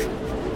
あ。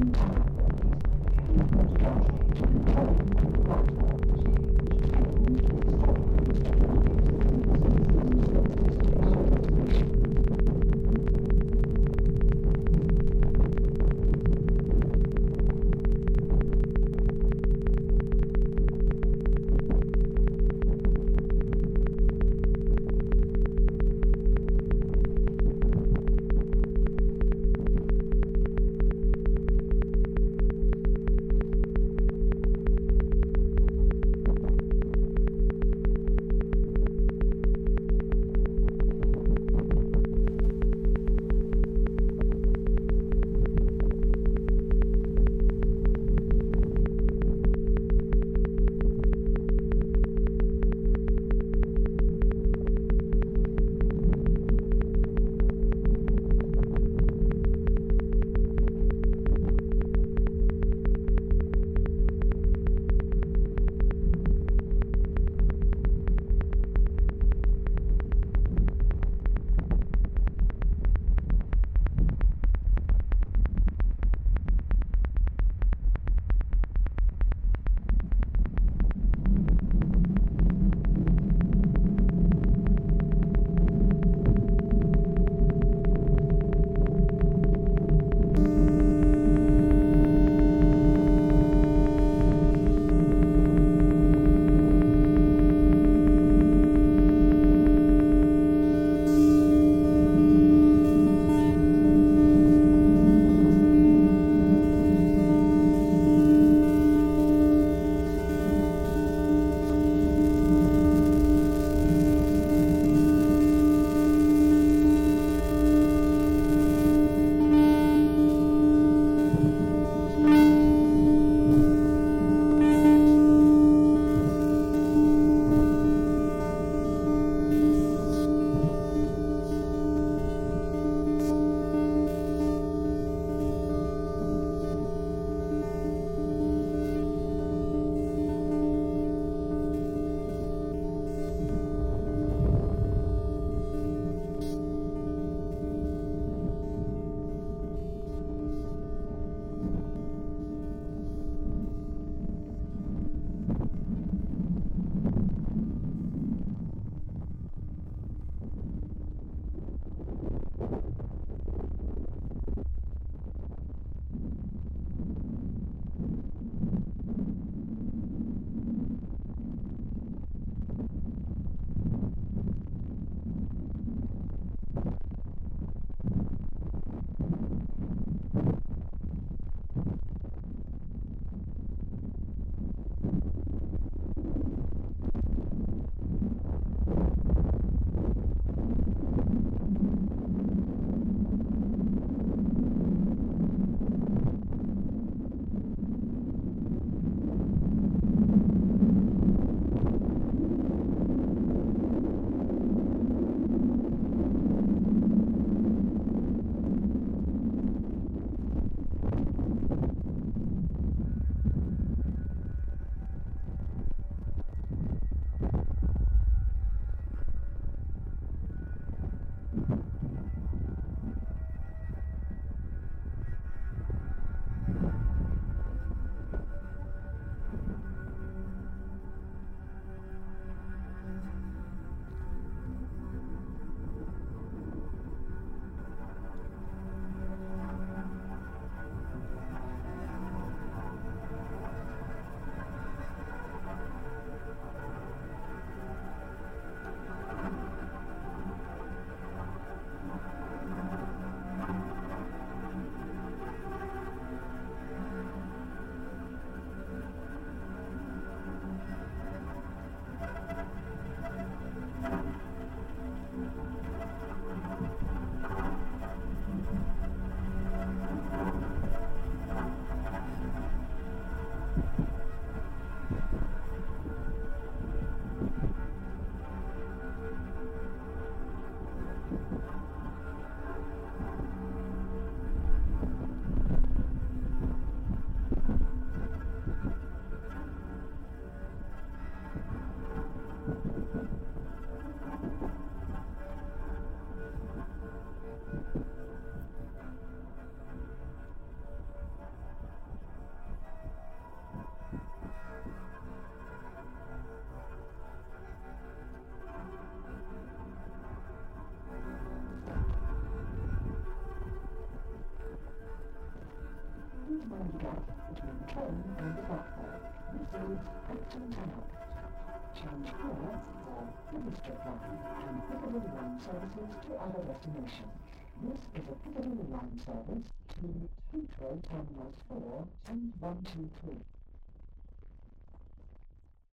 I'm going to go to the next one. I'm going to go to the next one. I'm going to go to the next one. Change here for the District and Piccadilly Line services to other destinations. This is a Piccadilly Line service to Heathrow Terminals 4 and 123.